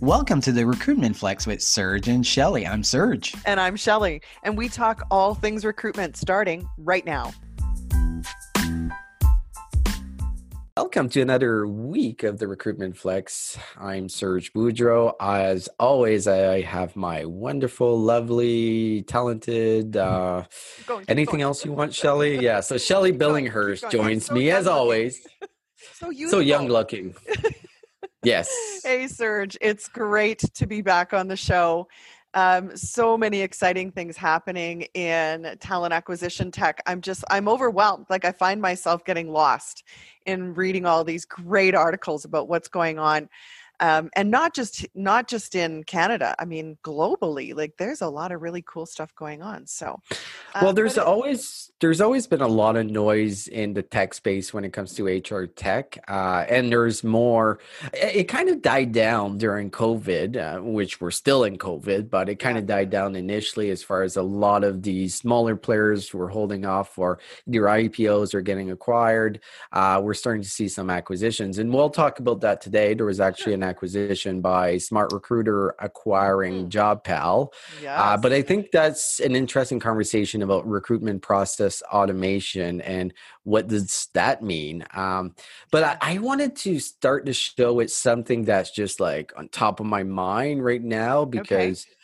Welcome to the Recruitment Flex with Serge and Shelley. I'm Serge. And I'm Shelley. And we talk all things recruitment starting right now. Welcome to another week of the Recruitment Flex. I'm Serge Boudreau. As always, I have my wonderful, lovely, talented. Uh, going, anything going. else you want, Shelley? Yeah. So Shelley Billinghurst joins so me as always. So, so young looking. yes. Hey, Serge. It's great to be back on the show. Um, so many exciting things happening in talent acquisition tech. I'm just, I'm overwhelmed. Like I find myself getting lost in reading all these great articles about what's going on um, and not just not just in Canada. I mean, globally, like there's a lot of really cool stuff going on. So, um, well, there's always there's always been a lot of noise in the tech space when it comes to HR tech, uh, and there's more. It, it, kind of died down during COVID, uh, which we're still in COVID, but it kind yeah. of died down initially as far as a lot of these smaller players were holding off for their IPOs or getting acquired. Uh, we're starting to see some acquisitions, and we'll talk about that today. There was actually an acquisition by Smart Recruiter acquiring mm. JobPal. Yes. Uh, but I think that's an interesting conversation about recruitment process automation and what does that mean. Um, but I, I wanted to start the show with something that's just like on top of my mind right now because. Okay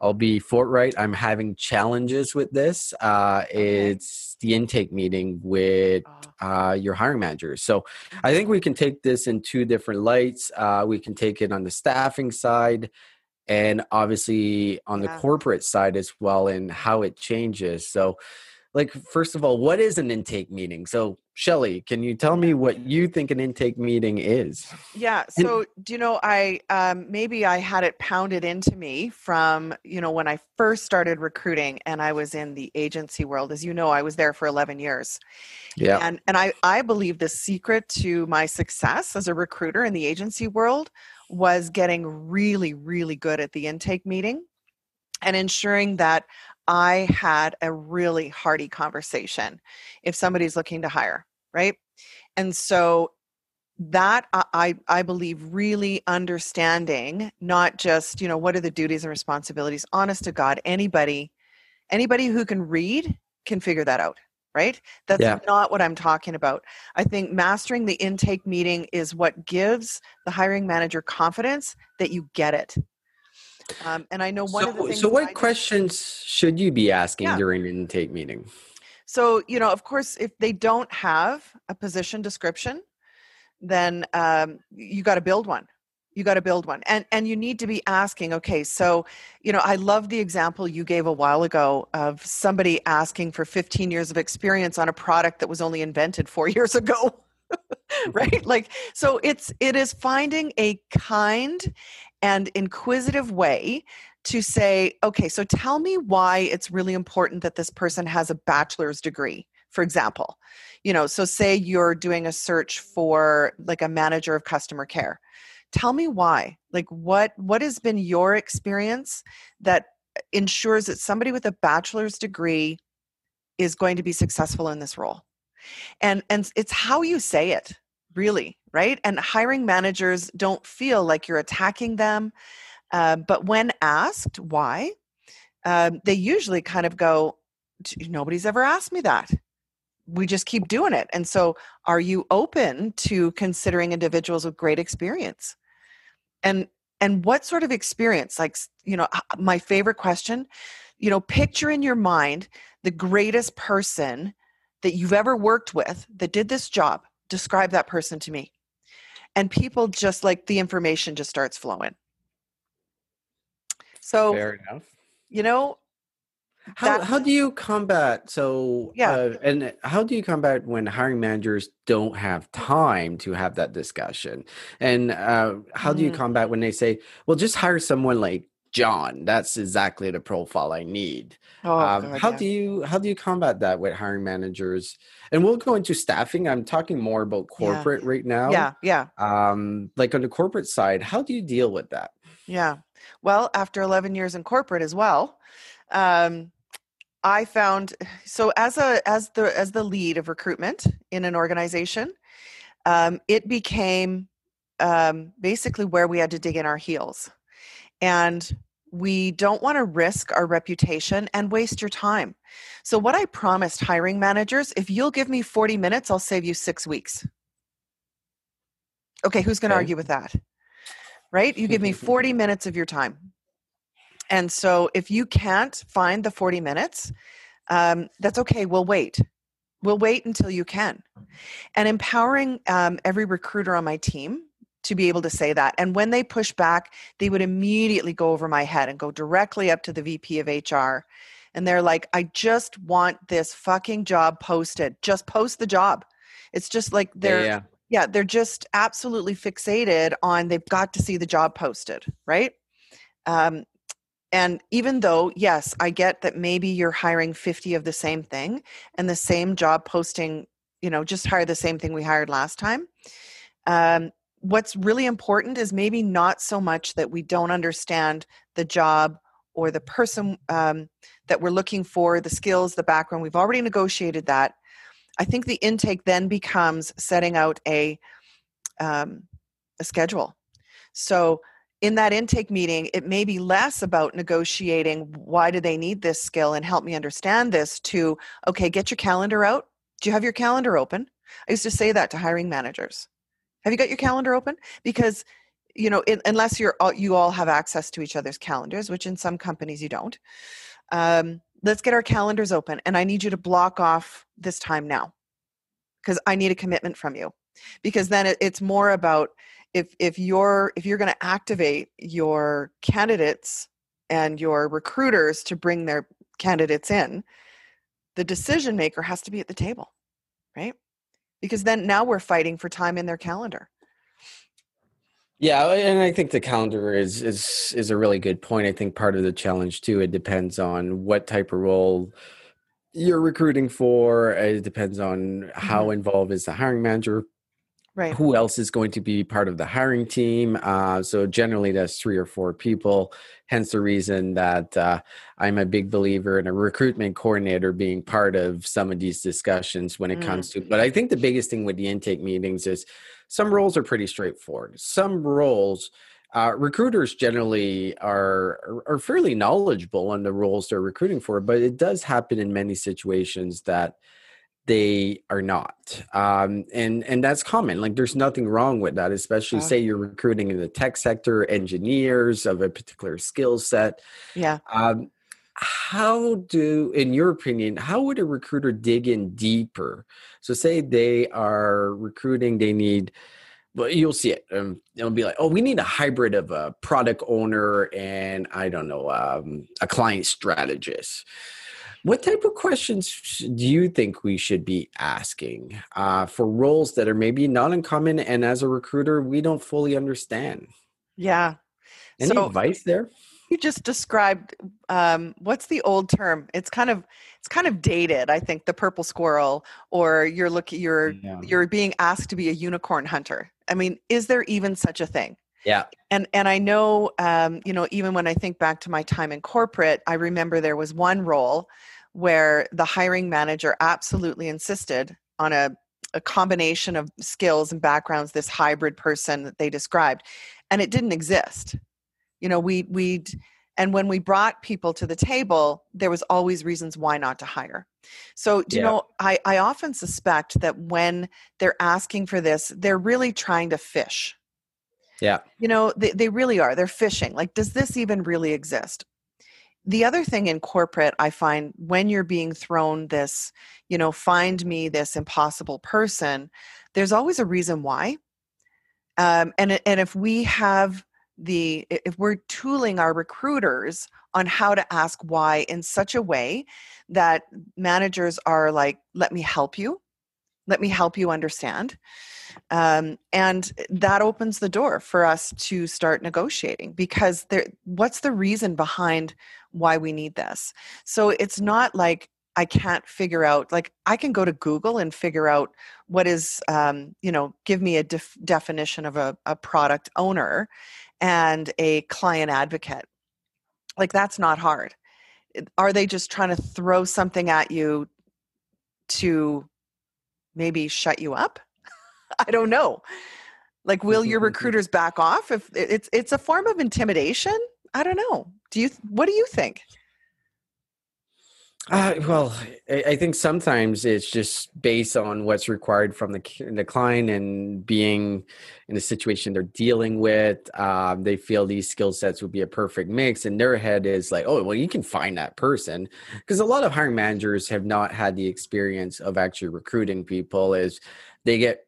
I'll be forthright. I'm having challenges with this. Uh, okay. It's the intake meeting with ah. uh, your hiring manager. So I think we can take this in two different lights. Uh, we can take it on the staffing side and obviously on the corporate side as well and how it changes. So like first of all what is an intake meeting so shelly can you tell me what you think an intake meeting is? Yeah so do you know i um, maybe i had it pounded into me from you know when i first started recruiting and i was in the agency world. As you know i was there for 11 years. Yeah. And and i i believe the secret to my success as a recruiter in the agency world was getting really really good at the intake meeting and ensuring that I had a really hearty conversation if somebody's looking to hire, right? And so that I, I believe really understanding not just you know what are the duties and responsibilities honest to god anybody anybody who can read can figure that out right that's yeah. not what i'm talking about i think mastering the intake meeting is what gives the hiring manager confidence that you get it um, and I know one so, of the things. So, what questions should you be asking yeah. during an intake meeting? So, you know, of course, if they don't have a position description, then um, you got to build one. You got to build one, and and you need to be asking. Okay, so you know, I love the example you gave a while ago of somebody asking for 15 years of experience on a product that was only invented four years ago. right like so it's it is finding a kind and inquisitive way to say, okay, so tell me why it's really important that this person has a bachelor's degree, for example. You know, so say you're doing a search for like a manager of customer care. Tell me why. Like what what has been your experience that ensures that somebody with a bachelor's degree is going to be successful in this role? And and it's how you say it, really right? And hiring managers don't feel like you're attacking them. Uh, but when asked why, um, they usually kind of go, Nobody's ever asked me that. We just keep doing it. And so, are you open to considering individuals with great experience? And and what sort of experience? Like, you know, my favorite question, you know, picture in your mind the greatest person that you've ever worked with that did this job. Describe that person to me and people just like the information just starts flowing so fair enough you know how, how do you combat so yeah uh, and how do you combat when hiring managers don't have time to have that discussion and uh, how do you mm. combat when they say well just hire someone like John. That's exactly the profile I need. Oh, um, God, how yeah. do you how do you combat that with hiring managers? And we'll go into staffing. I'm talking more about corporate yeah. right now. Yeah, yeah. Um, like on the corporate side, how do you deal with that? Yeah. Well, after 11 years in corporate as well, um, I found so as a as the as the lead of recruitment in an organization, um, it became um, basically where we had to dig in our heels and we don't want to risk our reputation and waste your time. So, what I promised hiring managers if you'll give me 40 minutes, I'll save you six weeks. Okay, who's going to Okay. argue with that? Right? You give me 40 minutes of your time. And so, if you can't find the 40 minutes, um, that's okay. We'll wait. We'll wait until you can. And empowering um, every recruiter on my team to be able to say that. And when they push back, they would immediately go over my head and go directly up to the VP of HR. And they're like, I just want this fucking job posted. Just post the job. It's just like they're, yeah, yeah, they're just absolutely fixated on they've got to see the job posted, right? Um, and even though, yes, I get that maybe you're hiring 50 of the same thing and the same job posting, you know, just hire the same thing we hired last time. Um, what's really important is maybe not so much that we don't understand the job or the person um, that we're looking for, the skills, the background. We've already negotiated that. I think the intake then becomes setting out a um, a schedule. So in that intake meeting, it may be less about negotiating why do they need this skill and help me understand this to okay, get your calendar out. Do you have your calendar open? I used to say that to hiring managers. Have you got your calendar open? Because you know, in, unless you're all, you all have access to each other's calendars, which in some companies you don't. Um, let's get our calendars open, and I need you to block off this time now because I need a commitment from you. Because then it, it's more about if if you're if you're going to activate your candidates and your recruiters to bring their candidates in, the decision maker has to be at the table, right? Because then now we're fighting for time in their calendar. Yeah, and I think the calendar is is is a really good point. I think part of the challenge too, it depends on what type of role you're recruiting for. It depends on how mm-hmm. involved is the hiring manager. Right. Who else is going to be part of the hiring team? Uh, so generally, that's three or four people. Hence the reason that uh, I'm a big believer in a recruitment coordinator being part of some of these discussions when it Mm. comes to. But I think the biggest thing with the intake meetings is some roles are pretty straightforward. Some roles, uh, recruiters generally are are fairly knowledgeable on the roles they're recruiting for, but it does happen in many situations that they are not, um, and and that's common. Like, there's nothing wrong with that, especially Yeah. say you're recruiting in the tech sector, engineers of a particular skill set. Yeah. Um, how do, in your opinion, how would a recruiter dig in deeper? So, say they are recruiting, they need, well, you'll see it. Um, it'll be like, oh, we need a hybrid of a product owner and I don't know, um, a client strategist. What type of questions do you think we should be asking uh, for roles that are maybe not uncommon and as a recruiter we don't fully understand? Yeah. Any So- advice there? you just described um, what's the old term it's kind of it's kind of dated i think the purple squirrel or you're looking you're Yeah. you're being asked to be a unicorn hunter i mean is there even such a thing Yeah. and and i know um, you know even when i think back to my time in corporate i remember there was one role where the hiring manager absolutely insisted on a, a combination of skills and backgrounds this hybrid person that they described and it didn't exist. You know we we and when we brought people to the table there was always reasons why not to hire. So do you know i i often suspect that when they're asking for this they're really trying to fish Yeah. you know they, they really are they're fishing like does this even really exist the other thing in corporate i find when you're being thrown this you know find me this impossible person there's always a reason why um, and and if we have the if we're tooling our recruiters on how to ask why in such a way that managers are like let me help you let me help you understand. Um, and that opens the door for us to start negotiating because there what's the reason behind why we need this? So it's not like i can't figure out like i can go to google and figure out what is um, you know give me a def- definition of a, a product owner and a client advocate. Like that's not hard. Are they just trying to throw something at you to maybe shut you up i don't know like will your recruiters back off if it's it's a form of intimidation I don't know. Do you what do you think? Uh, well, I, I think sometimes it's just based on what's required from the, the client and being in the situation they're dealing with. Um, they feel these skill sets would be a perfect mix, and their head is like, oh, well, you can find that person. Because a lot of hiring managers have not had the experience of actually recruiting people, is they get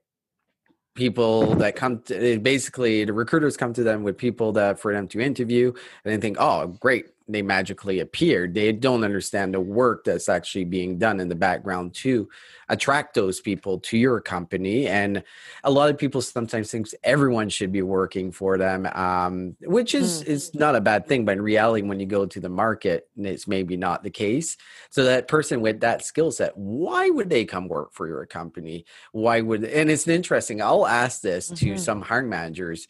people that come to basically the recruiters come to them with people that for them to interview and they think oh great they magically appeared. They don't understand the work that's actually being done in the background to attract those people to your company. And a lot of people sometimes think everyone should be working for them, um, which is mm. is not a bad thing. But in reality, when you go to the market, it's maybe not the case. So that person with that skill set, why would they come work for your company? Why would? And it's interesting. I'll ask this mm-hmm. to some hiring managers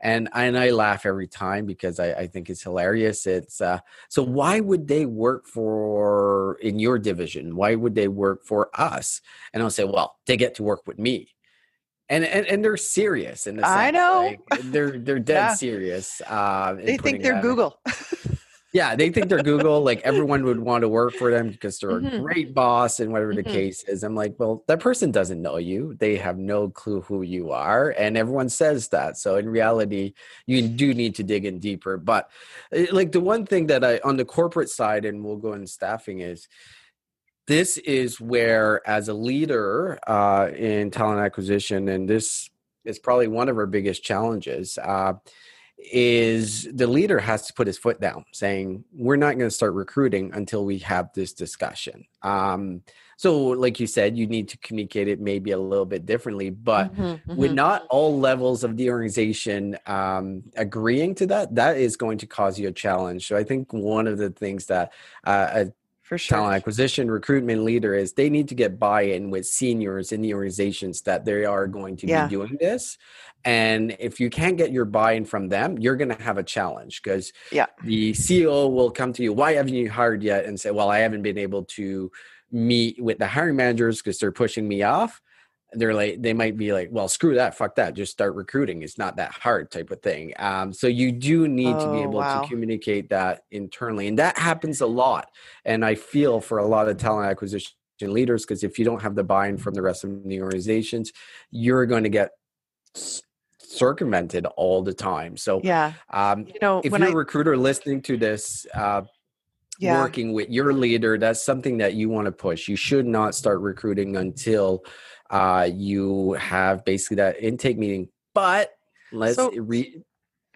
and and I laugh every time because I, I think it's hilarious. It's uh, so why would they work for in your division? Why would they work for us? And I'll say, well, they get to work with me, and and, and they're serious in the sense, I know like, they're they're dead yeah. serious. Uh, they think they're Google. yeah, they think they're Google. Like everyone would want to work for them because they're mm-hmm. a great boss and whatever the mm-hmm. case is. I'm like, well, that person doesn't know you. They have no clue who you are. And everyone says that. So in reality, you do need to dig in deeper. But eh, like the one thing that I, on the corporate side, and we'll go in staffing is, this is where as a leader uh, in talent acquisition and this is probably one of our biggest challenges uh, is the leader has to put his foot down saying we're not going to start recruiting until we have this discussion um, so like you said you need to communicate it maybe a little bit differently but mm-hmm, mm-hmm. with not all levels of the organization um, agreeing to that that is going to cause you a challenge so i think one of the things that uh, for sure. talent acquisition recruitment leader is they need to get buy-in with seniors in the organizations that they are mm, going to yeah. be doing this and if you can't get your buy-in from them you're going to have a challenge because yeah. the ceo will come to you why haven't you hired yet and say well i haven't been able to meet with the hiring managers because they're pushing me off they're like they might be like well screw that fuck that just start recruiting it's not that hard type of thing um, so you do need oh, to be oh, able wow. to communicate that internally and that happens a lot and i feel for a lot of talent acquisition leaders because if you don't have the buy-in from the rest of the organizations you're going to get circumvented all the time so yeah um, you know if you're I, a recruiter listening to this uh, yeah. working with your leader that's something that you want to push you should not start recruiting until uh, you have basically that intake meeting. But let's so, re-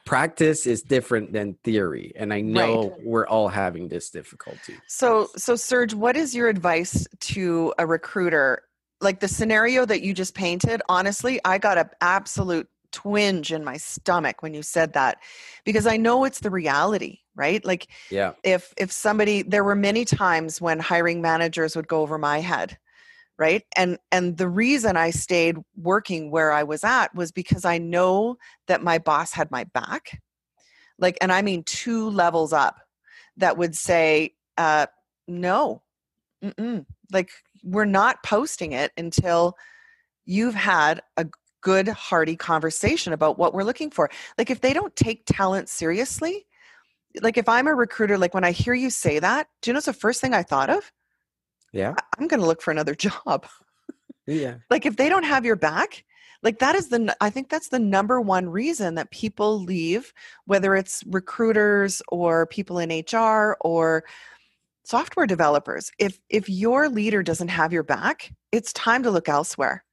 practice is different than theory, and I know right. we're all having this difficulty. So, so Serge, what is your advice to a recruiter? Like the scenario that you just painted, honestly, I got an absolute twinge in my stomach when you said that because I know it's the reality, right? Like yeah. if if somebody there were many times when hiring managers would go over my head right? And and the reason i stayed working where i was at was because i know that my boss had my back. Like and i mean two levels up that would say uh no Mm-mm. like we're not posting it until you've had a good hearty conversation about what we're looking for. Like if they don't take talent seriously like if i'm a recruiter like when i hear you say that do you know what's the first thing i thought of yeah. I'm going to look for another job. Yeah. Like if they don't have your back like that is the i think that's the number one reason that people leave whether it's recruiters or people in hr or software developers. If if your leader doesn't have your back it's time to look elsewhere.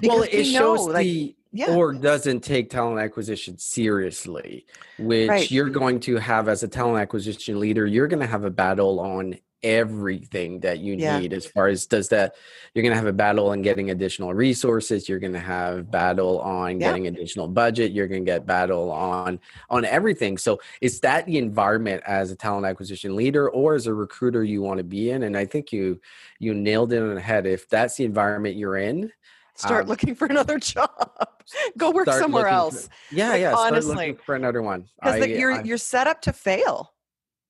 Because well it we shows know, like, the yeah. or doesn't take talent acquisition seriously which right. you're going to have as a talent acquisition leader you're going to have a battle on everything that you yeah. need as far as does that you're going to have a battle on getting additional resources you're going to have battle on yeah. getting additional budget you're going to get battle on on everything. So is that the environment as a talent acquisition leader or as a recruiter you want to be in? And i think you you nailed it on the head. If that's the environment you're in start um, looking for another job. Go work somewhere else for, yeah like, yeah honestly. for another one. Because you're I, you're set up to fail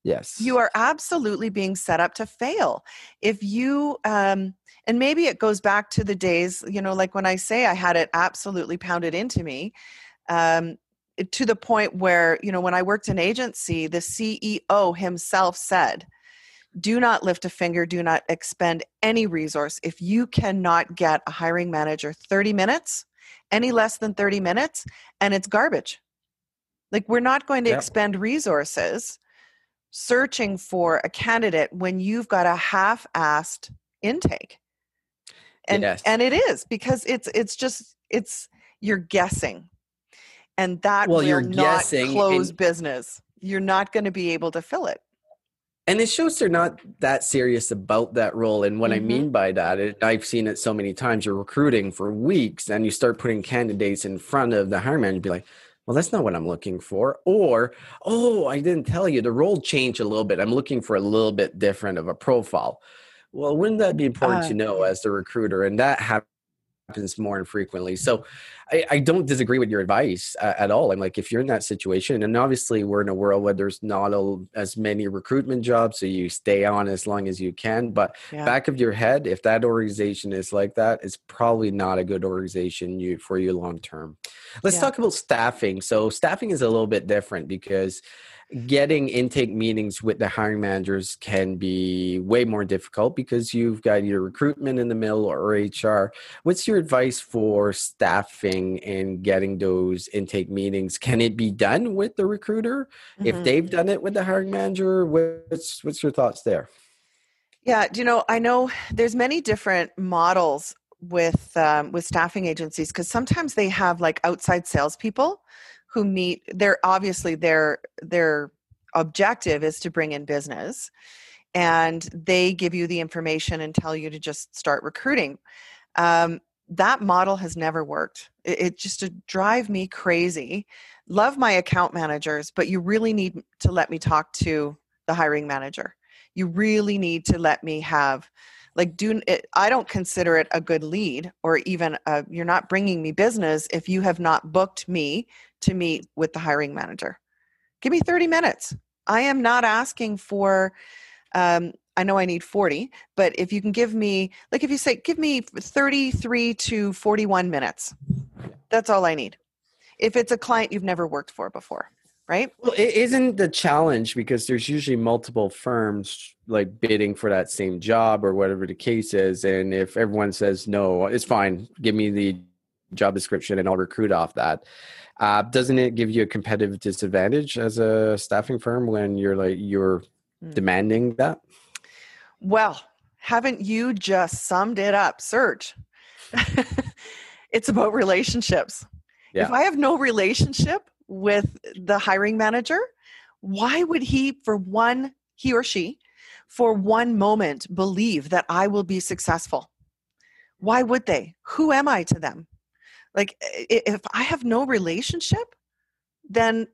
Yes. You are absolutely being set up to fail. If you, um, and maybe it goes back to the days, you know, like when I say I had it absolutely pounded into me. Um, to the point where you know when i worked in agency the ceo himself said do not lift a finger do not expend any resource if you cannot get a hiring manager 30 minutes any less than 30 minutes and it's garbage like we're not going to Yep. expend resources searching for a candidate when you've got a half-assed intake and Yes. and it is because it's it's just it's you're guessing and that Well, will you're not guessing close and- business you're not going to be able to fill it And it shows they're not that serious about that role. And what I Mhm. mean by that, it, I've seen it so many times. You're recruiting for weeks and you start putting candidates in front of the hiring manager and be like, well, that's not what I'm looking for. Or, oh, I didn't tell you the role changed a little bit. I'm looking for a little bit different of a profile. Well, wouldn't that be important Uh, to know as the recruiter? And that happens more infrequently. So I, I don't disagree with your advice uh, at all. I'm like, if you're in that situation, and obviously we're in a world where there's not a, as many recruitment jobs, so you stay on as long as you can. But yeah back of your head, if that organization is like that, it's probably not a good organization you for you long term. Let's Yeah. talk about staffing. So staffing is a little bit different because getting intake meetings with the hiring managers can be way more difficult because you've got your recruitment in the middle or HR. What's your advice for staffing and getting those intake meetings? Can it be done with the recruiter? If Mhm. they've done it with the hiring manager, what's what's your thoughts there? Yeah, you know, I know there's many different models with um, with staffing agencies because sometimes they have like outside salespeople who meet. They're obviously their their objective is to bring in business, and they give you the information and tell you to just start recruiting. Um, that model has never worked. It, it just to drive me crazy. Love my account managers, but you really need to let me talk to the hiring manager you really need to let me have like do it i don't consider it a good lead or even uh you're not bringing me business if you have not booked me to meet with the hiring manager give me 30 minutes i am not asking for um, i know i need 40 but if you can give me like if you say give me 33 to 41 minutes that's all i need if it's a client you've never worked for before right Well, it isn't the challenge because there's usually multiple firms like bidding for that same job or whatever the case is. And if everyone says no, it's fine. Give me the job description and I'll recruit off that. Uh, doesn't it give you a competitive disadvantage as a staffing firm when you're like you're Mm. demanding that? Well, haven't you just summed it up, Serge? it's about relationships. If I have no relationship with the hiring manager, why would he, for one, he or she, for one moment, believe that I will be successful? Why would they? Who am I to them? Like, if I have no relationship, then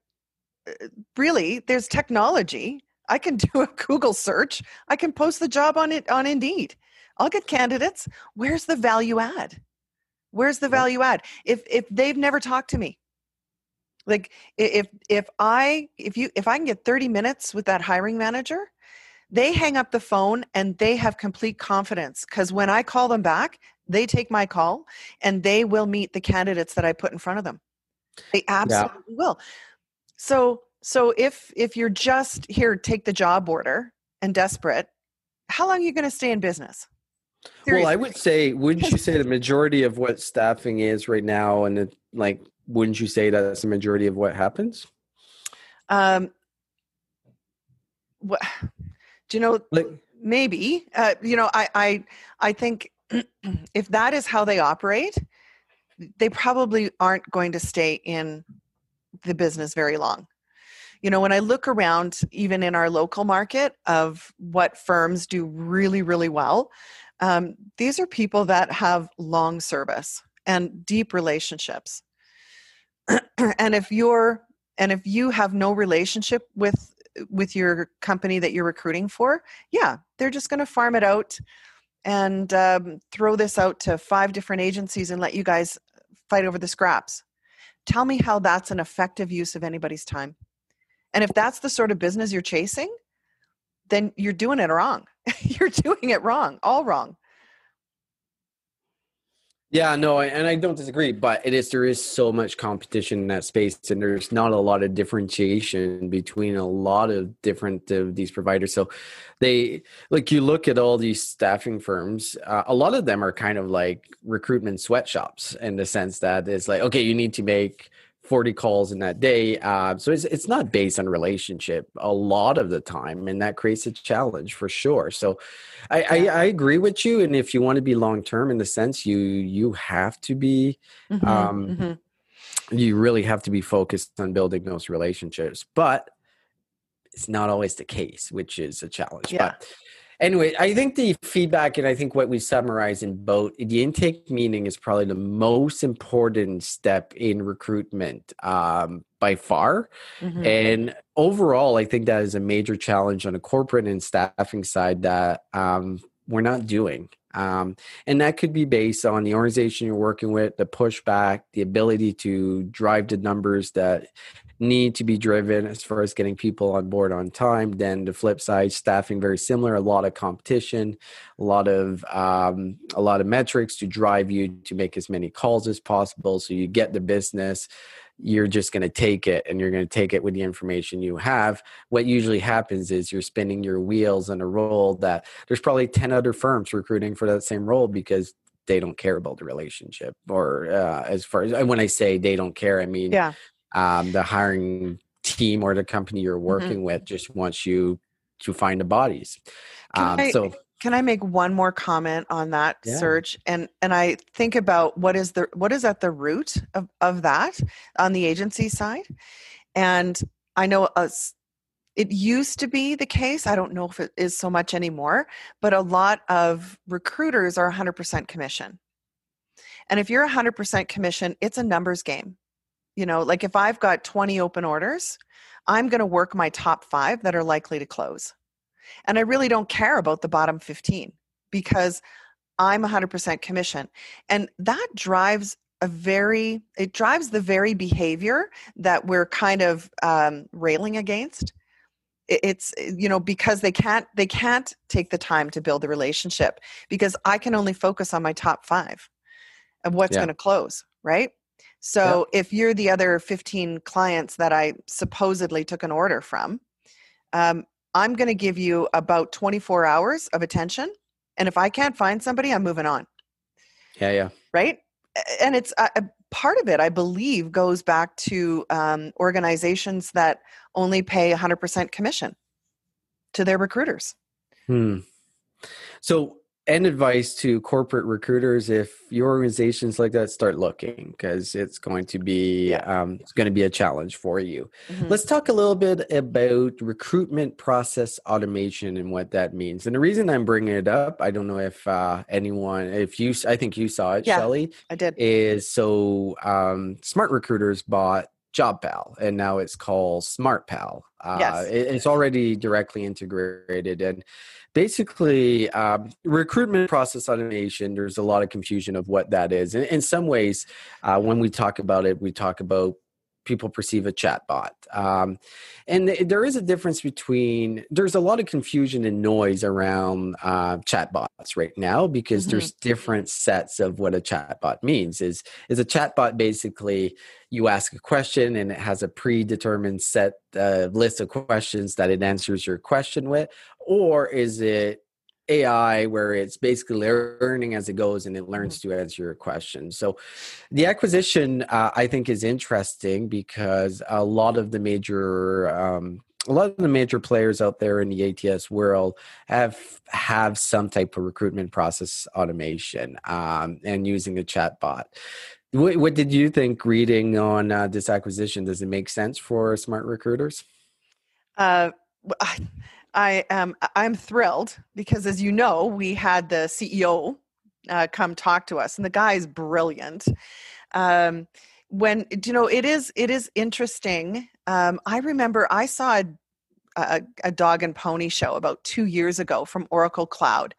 uh, really there's technology. I can do a Google search. I can post the job on it on Indeed. I'll get candidates. Where's the value add? Where's the value add? If if they've never talked to me, like if if I if you if I can get 30 minutes with that hiring manager, they hang up the phone and they have complete confidence because when I call them back, they take my call and they will meet the candidates that I put in front of them. They absolutely will. So so if if you're just here, take the job order and desperate, how long are you going to stay in business? Well, I would say, wouldn't you say the majority of what staffing is right now, and it, like, wouldn't you say that's the majority of what happens? Um, what, do you know? Like, Maybe. Uh, you know, I, I, I think if that is how they operate, they probably aren't going to stay in the business very long. You know, when I look around, even in our local market, of what firms do really, really well, um, these are people that have long service and deep relationships. and if you're and if you have no relationship with with your company that you're recruiting for yeah they're just going to farm it out and um, throw this out to five different agencies and let you guys fight over the scraps. Tell me how that's an effective use of anybody's time. And if that's the sort of business you're chasing then you're doing it wrong. You're doing it wrong all wrong Yeah, no, and I don't disagree, but it is there is so much competition in that space, and there's not a lot of differentiation between a lot of different of these providers. So, they like you look at all these staffing firms, uh, a lot of them are kind of like recruitment sweatshops in the sense that it's like, okay, you need to make 40 calls in that day. Uh, so it's, it's not based on relationship a lot of the time. And that creates a challenge for sure. So I, I, I agree with you. And if you want to be long-term in the sense you, you have to be, mm-hmm, um, mm-hmm. you really have to be focused on building those relationships, but it's not always the case, which is a challenge. Yeah. But anyway, I think the feedback and I think what we summarize in both the intake meeting is probably the most important step in recruitment um, by far. Mm-hmm. And overall, I think that is a major challenge on a corporate and staffing side that um, we're not doing. Um, and that could be based on the organization you're working with, the pushback, the ability to drive the numbers that need to be driven as far as getting people on board on time. Then the flip side, staffing very similar, a lot of competition, a lot of um, a lot of metrics to drive you to make as many calls as possible, so you get the business. You're just going to take it, and you're going to take it with the information you have. What usually happens is you're spinning your wheels on a role that there's probably ten other firms recruiting for that same role because they don't care about the relationship or uh, as far as when i say they don't care i mean yeah um, the hiring team or the company you're mm-hmm. working mm-hmm. with just wants you to find the bodies. Um, I, so can I make one more comment on that yeah. search? And and I think about what is the what is at the root of, of that on the agency side. And I know us it used to be the case. I don't know if it is so much anymore, but a lot of recruiters are 100% commission. And if you're 100% commission, it's a numbers game you know like if i've got 20 open orders i'm going to work my top five that are likely to close and i really don't care about the bottom 15 because i'm 100% commission and that drives a very it drives the very behavior that we're kind of um, railing against it's you know because they can't they can't take the time to build the relationship because i can only focus on my top five of what's yeah. going to close right so yep. if you're the other 15 clients that I supposedly took an order from, um, I'm going to give you about 24 hours of attention. And if I can't find somebody, I'm moving on. Yeah, yeah. Right. And it's uh, part of it, I believe, goes back to um, organizations that only pay 100% commission to their recruiters. Hmm. So and advice to corporate recruiters if your organizations like that start looking because it's going to be um, it's going to be a challenge for you mm-hmm. let's talk a little bit about recruitment process automation and what that means and the reason i'm bringing it up i don't know if uh, anyone if you i think you saw it yeah, shelley i did is so um, smart recruiters bought JobPal, and now it's called SmartPal. Uh, yes. It, it's already directly integrated, and basically um, recruitment process automation there's a lot of confusion of what that is and in some ways uh, when we talk about it we talk about people perceive a chatbot. Um, and there is a difference between, there's a lot of confusion and noise around uh, chatbots right now because mm-hmm. there's different sets of what a chatbot means. Is, is a chatbot basically you ask a question and it has a predetermined set uh, list of questions that it answers your question with? Or is it AI where it's basically learning as it goes and it learns mm-hmm. to answer your questions. So the acquisition uh, I think is interesting because a lot of the major um, a lot of the major players out there in the ATS world have have some type of recruitment process automation um, and using a chatbot. What, what, did you think reading on uh, this acquisition? Does it make sense for smart recruiters? Uh, I am I'm thrilled because, as you know, we had the CEO uh, come talk to us, and the guy is brilliant. Um, when you know it is it is interesting. Um, I remember I saw a, a, a dog and pony show about two years ago from Oracle Cloud,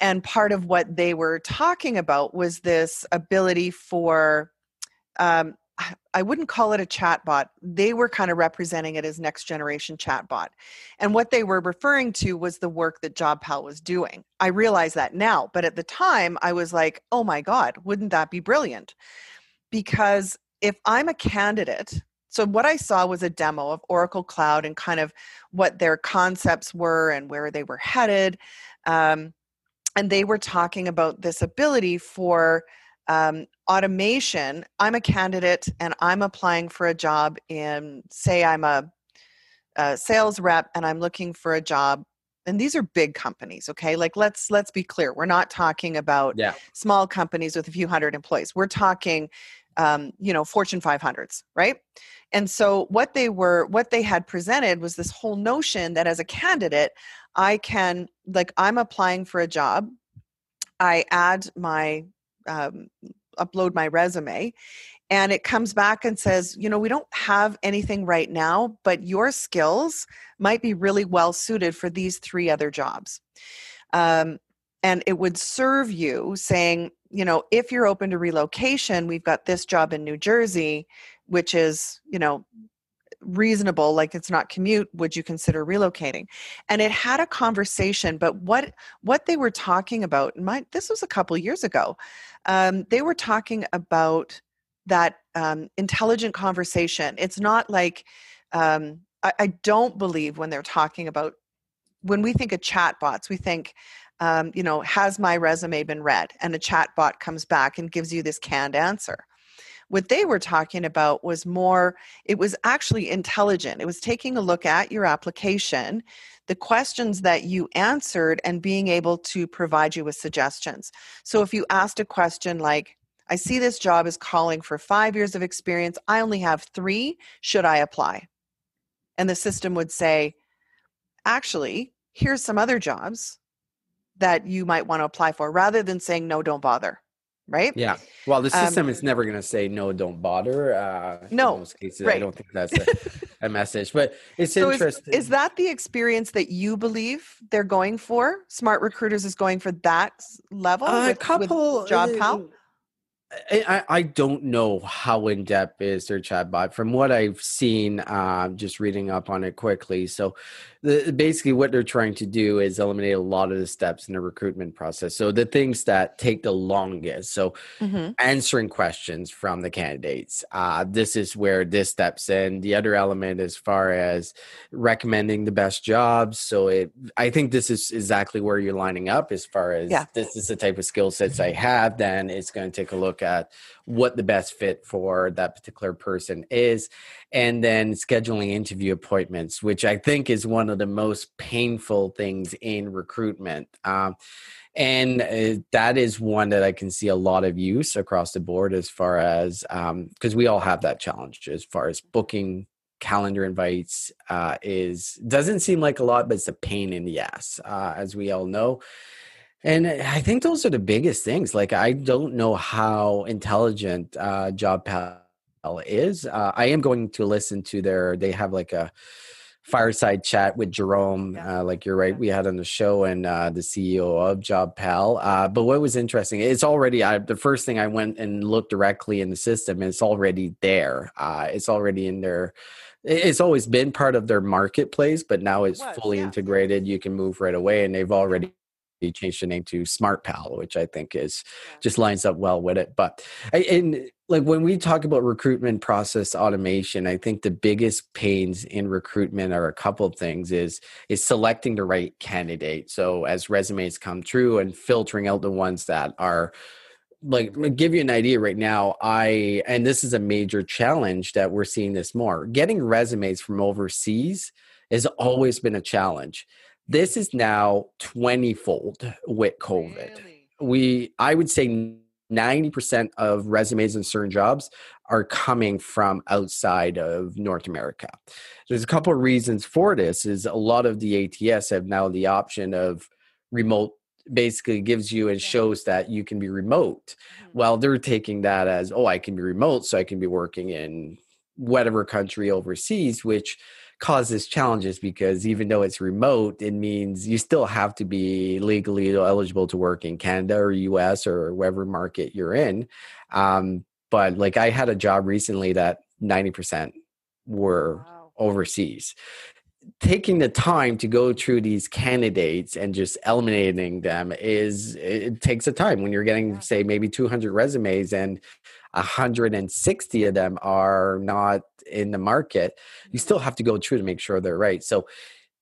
and part of what they were talking about was this ability for um, I wouldn't call it a chatbot. They were kind of representing it as next generation chatbot. And what they were referring to was the work that JobPal was doing. I realize that now, but at the time I was like, oh my God, wouldn't that be brilliant? Because if I'm a candidate, so what I saw was a demo of Oracle Cloud and kind of what their concepts were and where they were headed. Um, and they were talking about this ability for um, automation i'm a candidate and i'm applying for a job in say i'm a, a, sales rep and i'm looking for a job and these are big companies okay? Like let's let's be clear we're not talking about yeah. small companies with a few hundred employees. We're talking um, you know fortune 500s right? And so what they were what they had presented was this whole notion that as a candidate i can like i'm applying for a job i add my um, upload my resume and it comes back and says you know we don't have anything right now but your skills might be really well suited for these three other jobs. Um, and it would serve you saying you know if you're open to relocation we've got this job in new jersey which is you know reasonable like it's not commute would you consider relocating? And it had a conversation but what what they were talking about my this was a couple years ago um, they were talking about that um, intelligent conversation. It's not like um, I, I, don't believe when they're talking about when we think of chatbots we think um, you know has my resume been read? And a chatbot comes back and gives you this canned answer what they were talking about was more, it was actually intelligent. It was taking a look at your application, the questions that you answered, and being able to provide you with suggestions. So if you asked a question like, I see this job is calling for five years of experience. I only have three. Should I apply? And the system would say, actually, here's some other jobs that you might want to apply for rather than saying, no, don't bother right? Yeah. Well, the system um, is never going to say no, don't bother. Uh, no, in most cases, right. I don't think that's a, a message, but it's so interesting. Is, is, that the experience that you believe they're going for? Smart Recruiters is going for that level. Uh, with, a couple with job uh, I, I don't know how in depth is their chatbot. From what I've seen, uh, just reading up on it quickly. So, the, basically, what they're trying to do is eliminate a lot of the steps in the recruitment process. So, the things that take the longest. So, mm-hmm. answering questions from the candidates. Uh, this is where this steps in. The other element, as far as recommending the best jobs. So, it, I think this is exactly where you're lining up. As far as yeah. this is the type of skill sets I have, then it's going to take a look at what the best fit for that particular person is and then scheduling interview appointments which i think is one of the most painful things in recruitment um, and uh, that is one that i can see a lot of use across the board as far as because um, we all have that challenge as far as booking calendar invites uh, is doesn't seem like a lot but it's a pain in the ass uh, as we all know and I think those are the biggest things. Like, I don't know how intelligent uh, JobPal is. Uh, I am going to listen to their, they have like a fireside chat with Jerome. Yeah. Uh, like, you're right, we had on the show and uh, the CEO of JobPal. Uh, but what was interesting, it's already, I, the first thing I went and looked directly in the system, it's already there. Uh, it's already in there it's always been part of their marketplace, but now it's it fully yeah. integrated. You can move right away, and they've already changed the name to SmartPal, which I think is just lines up well with it. But and like when we talk about recruitment process automation, I think the biggest pains in recruitment are a couple of things is is selecting the right candidate. So as resumes come through and filtering out the ones that are like give you an idea right now i and this is a major challenge that we're seeing this more getting resumes from overseas has always been a challenge this is now 20 fold with COVID. Really? We, I would say 90% of resumes in certain jobs are coming from outside of North America. There's a couple of reasons for this is a lot of the ATS have now the option of remote basically gives you and shows that you can be remote. Mm-hmm. Well, they're taking that as, oh, I can be remote, so I can be working in whatever country overseas, which causes challenges because even though it's remote, it means you still have to be legally eligible to work in Canada or US or wherever market you're in. Um, but like I had a job recently that 90% were Wow. overseas. Taking the time to go through these candidates and just eliminating them is it takes a time when you're getting Yeah. say maybe 200 resumes and 160 of them are not in the market you still have to go through to make sure they're right. So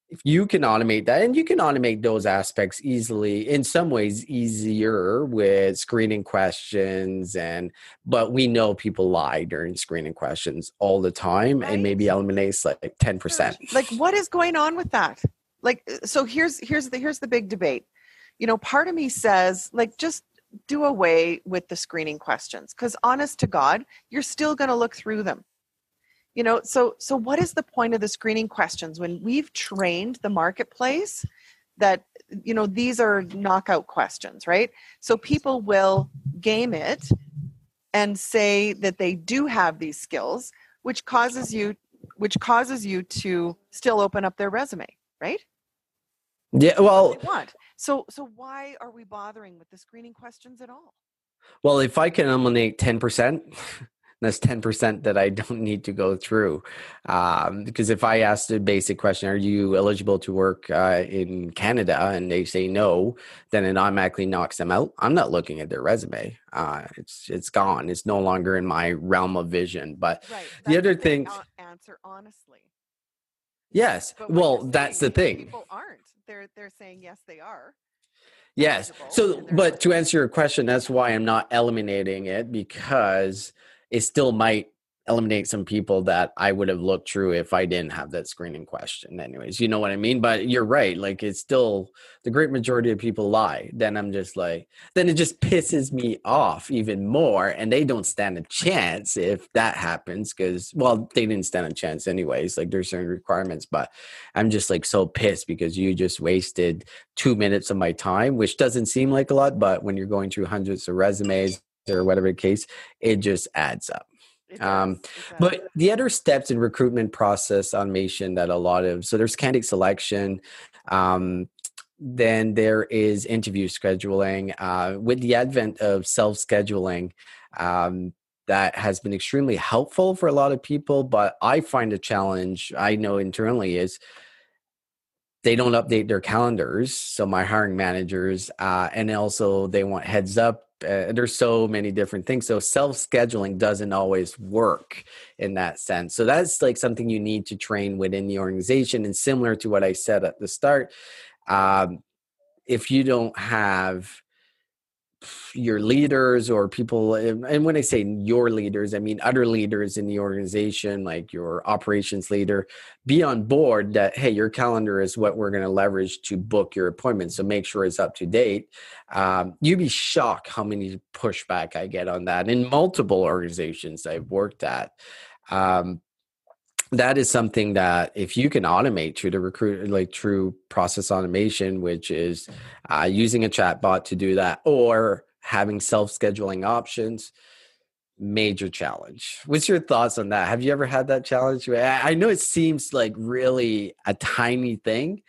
if you can automate that and you can automate those aspects easily in some ways easier with screening questions and but we know people lie during screening questions all the time Right. and maybe eliminates like 10% like what is going on with that? Like uh, so here's here's the here's the big debate. You know part of me says like just do away with the screening questions because honest to god you're still going to look through them. You know so so what is the point of the screening questions when we've trained the marketplace that you know these are knockout questions right? So people will game it and say that they do have these skills which causes you which causes you to still open up their resume right yeah well want so so why are we bothering with the screening questions at all Well, if I can eliminate 10%, that's 10% that I don't need to go through. Um, because if I ask the basic question, are you eligible to work uh, in Canada? And they say no, then it automatically knocks them out. I'm not looking at their resume. Uh, it's it's gone. It's no longer in my realm of vision. But right The other thing- answer honestly yes, well, that's the thing. people aren't they're they're saying yes they are Yes. So, but to answer your question, that's why I'm not eliminating it because it still might eliminate some people that I would have looked through if I didn't have that screening question. Anyways, you know what I mean? But you're right. Like it's still the great majority of people lie. Then I'm just like, then it just pisses me off even more. And they don't stand a chance if that happens because, well, they didn't stand a chance anyways. Like there's certain requirements, but I'm just like so pissed because you just wasted two minutes of my time, which doesn't seem like a lot, but when you're going through hundreds of resumes or whatever the case, it just adds up. Um. But the other steps in recruitment process automation that a lot of so there's candidate selection, um, then there is interview scheduling. Uh, with the advent of self scheduling, um, that has been extremely helpful for a lot of people. But I find a challenge I know internally is they don't update their calendars. So my hiring managers, uh, and also they want heads up. Uh, there's so many different things. So self scheduling doesn't always work in that sense. So that's like something you need to train within the organization. And similar to what I said at the start, um, if you don't have your leaders or people and when i say your leaders i mean other leaders in the organization like your operations leader be on board that hey your calendar is what we're going to leverage to book your appointment so make sure it's up to date. Um, you'd be shocked how many pushback i get on that in multiple organizations i've worked at. Um, that is something that if you can automate through the recruit like through process automation which is uh, using a chatbot to do that or having self-scheduling options major challenge. What's your thoughts on that? Have you ever had that challenge? I I know it seems like really a tiny thing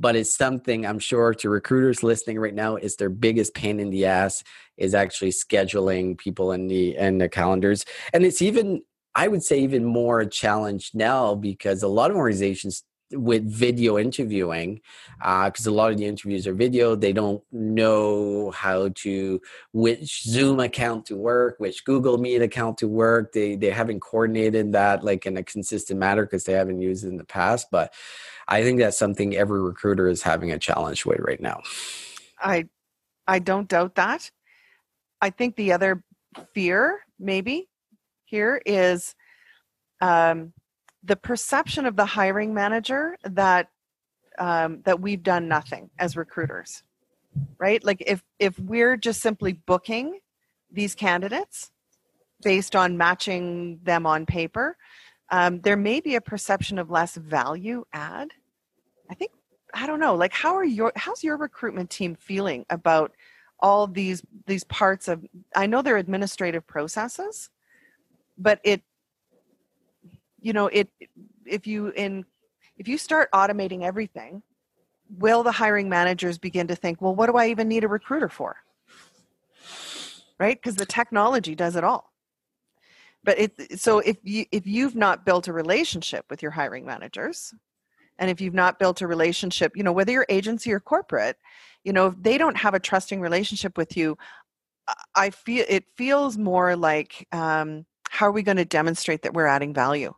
but it's something i'm sure to recruiters listening right now is their biggest pain in the ass is actually scheduling people in the in the calendars. And it's even I would say even more a challenge now because a lot of organizations with video interviewing, uh, because a lot of the interviews are video, they don't know how to which Zoom account to work, which Google Meet account to work. They they haven't coordinated that like in a consistent manner because they haven't used it in the past. But I think that's something every recruiter is having a challenge with right now. I I don't doubt that. I think the other fear maybe here is um, the perception of the hiring manager that um, that we've done nothing as recruiters, right? Like if if we're just simply booking these candidates based on matching them on paper, um, there may be a perception of less value add. I think I don't know. Like, how are your how's your recruitment team feeling about all these these parts of? I know they're administrative processes, but it, you know, it if you in if you start automating everything, will the hiring managers begin to think, well, what do I even need a recruiter for? Right, because the technology does it all. but it so if you if you've not built a relationship with your hiring managers and if you've not built a relationship you know whether you're agency or corporate you know if they don't have a trusting relationship with you i feel it feels more like um, how are we going to demonstrate that we're adding value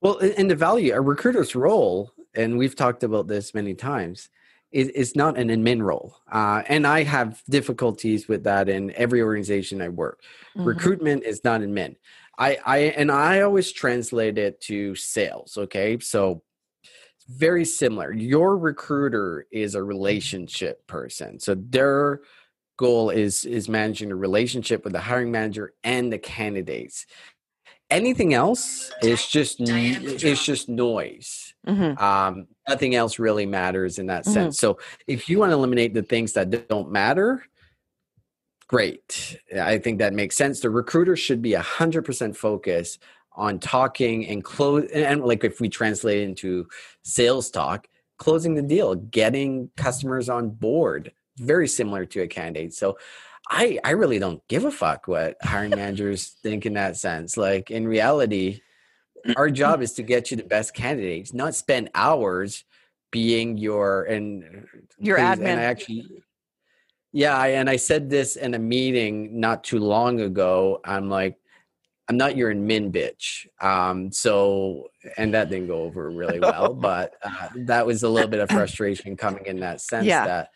well in the value a recruiter's role and we've talked about this many times is, is not an admin role uh, and i have difficulties with that in every organization i work mm-hmm. recruitment is not admin I, I and I always translate it to sales. Okay, so very similar. Your recruiter is a relationship person, so their goal is is managing a relationship with the hiring manager and the candidates. Anything else is just it's just noise. Mm-hmm. Um, nothing else really matters in that mm-hmm. sense. So if you want to eliminate the things that don't matter, great. I think that makes sense. The recruiter should be 100% focused on talking and close and like if we translate into sales talk, closing the deal, getting customers on board, very similar to a candidate. So I I really don't give a fuck what hiring managers think in that sense. Like in reality, our job is to get you the best candidates, not spend hours being your and your please, admin. And I actually yeah, and I said this in a meeting not too long ago. I'm like, I'm not your admin bitch. Um, so, and that didn't go over really well, but uh, that was a little bit of frustration coming in that sense yeah. that,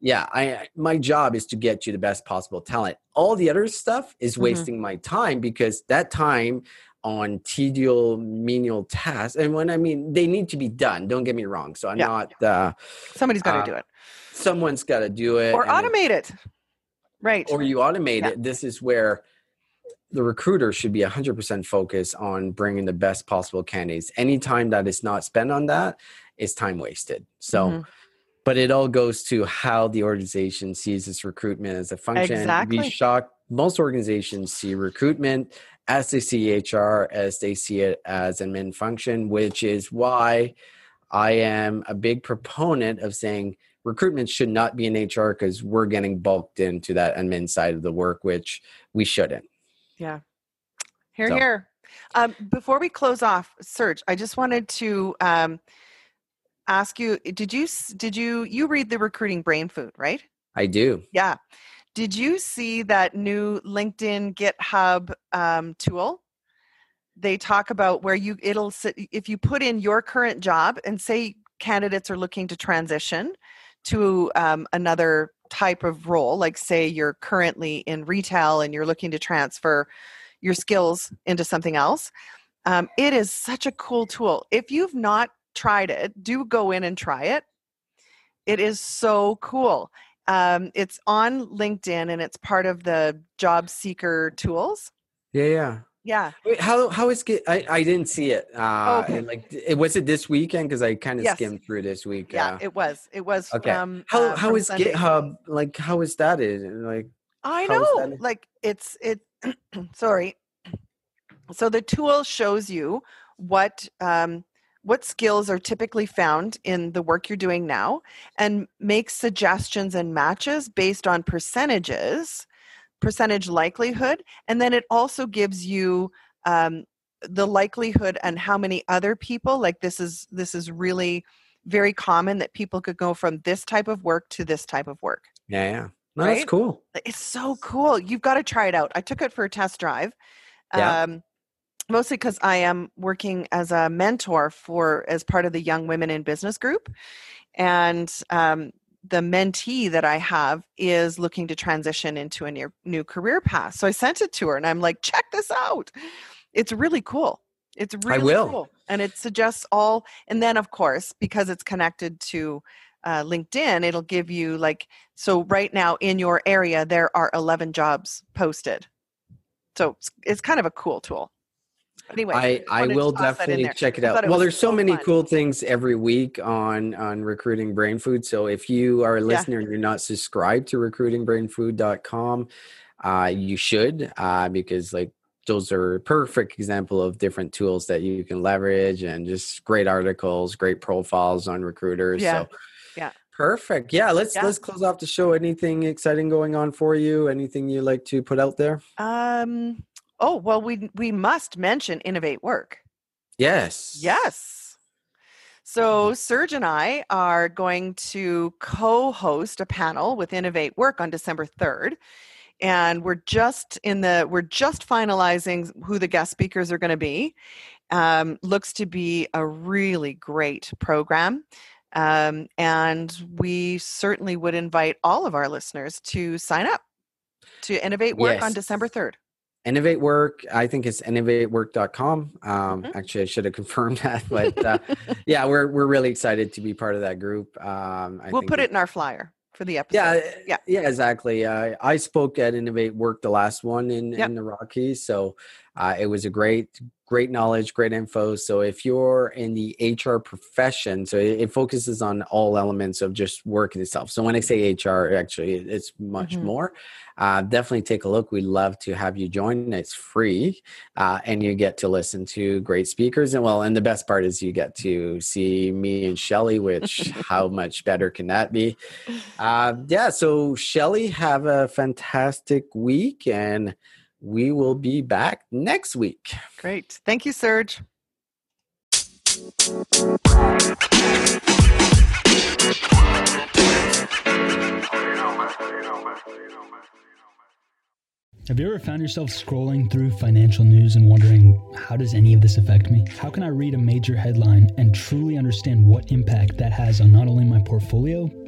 yeah, I my job is to get you the best possible talent. All the other stuff is mm-hmm. wasting mm-hmm. my time because that time on tedial menial tasks, and when I mean they need to be done. Don't get me wrong. So I'm yeah. not. Uh, Somebody's got to uh, do it someone's got to do it or automate it. Right. Or you automate yeah. it. This is where the recruiter should be 100% focused on bringing the best possible candidates. Any time that is not spent on that is time wasted. So, mm-hmm. But it all goes to how the organization sees its recruitment as a function. Exactly. Be shocked. Most organizations see recruitment as they see HR, as they see it as an admin function, which is why I am a big proponent of saying recruitment should not be in HR because we're getting bulked into that admin side of the work, which we shouldn't. Yeah. Here, so. here. Um, before we close off, Serge, I just wanted to um, ask you: Did you did you you read the recruiting brain food, right? I do. Yeah. Did you see that new LinkedIn GitHub um, tool? They talk about where you it'll if you put in your current job and say candidates are looking to transition to um, another type of role, like say you're currently in retail and you're looking to transfer your skills into something else, um, it is such a cool tool. If you've not tried it, do go in and try it. It is so cool. Um, it's on LinkedIn and it's part of the job seeker tools. Yeah, yeah. Yeah. Wait, how how is get? I I didn't see it. Uh, okay. like, it was it this weekend because I kind of yes. skimmed through this week. Yeah, uh, it was. It was. Okay. From, how uh, how is Sunday. GitHub? Like, how is that? Is like? I know. Like, it's it. sorry. So the tool shows you what um, what skills are typically found in the work you're doing now, and make suggestions and matches based on percentages percentage likelihood and then it also gives you um, the likelihood and how many other people like this is this is really very common that people could go from this type of work to this type of work yeah yeah no, right? that's cool it's so cool you've got to try it out i took it for a test drive yeah. um, mostly because i am working as a mentor for as part of the young women in business group and um, the mentee that I have is looking to transition into a new, new career path. So I sent it to her and I'm like, check this out. It's really cool. It's really I will. cool. And it suggests all, and then of course, because it's connected to uh, LinkedIn, it'll give you like, so right now in your area, there are 11 jobs posted. So it's, it's kind of a cool tool anyway, I, I will definitely check it out. It well, there's so, so many fun. cool things every week on on recruiting brain food. So if you are a listener yeah. and you're not subscribed to recruitingbrainfood.com, uh, you should uh, because like those are a perfect example of different tools that you can leverage and just great articles, great profiles on recruiters. Yeah. So yeah. Perfect. Yeah, let's yeah. let's close off the show. Anything exciting going on for you? Anything you like to put out there? Um Oh, well, we we must mention Innovate Work. Yes. Yes. So Serge and I are going to co-host a panel with Innovate Work on December 3rd. And we're just in the we're just finalizing who the guest speakers are going to be. Um, looks to be a really great program. Um, and we certainly would invite all of our listeners to sign up to Innovate Work yes. on December 3rd. Innovate Work, I think it's innovatework.com. Um, mm-hmm. Actually, I should have confirmed that, but uh, yeah, we're we're really excited to be part of that group. Um, we'll put it in our flyer for the episode. Yeah, yeah, yeah, exactly. Uh, I spoke at Innovate Work, the last one in yep. in the Rockies, so uh, it was a great great knowledge, great info. So if you're in the HR profession, so it, it, focuses on all elements of just work itself. So when I say HR, actually, it's much mm-hmm. more. Uh, definitely take a look. We'd love to have you join. It's free, uh, and you get to listen to great speakers. And well, and the best part is you get to see me and Shelley, which how much better can that be? Uh, yeah. So Shelley, have a fantastic week and we will be back next week. Great. Thank you, Serge. Have you ever found yourself scrolling through financial news and wondering, how does any of this affect me? How can I read a major headline and truly understand what impact that has on not only my portfolio,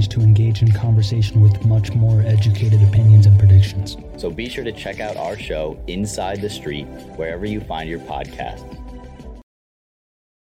listeners to engage in conversation with much more educated opinions and predictions. So be sure to check out our show, Inside the Street, wherever you find your podcast.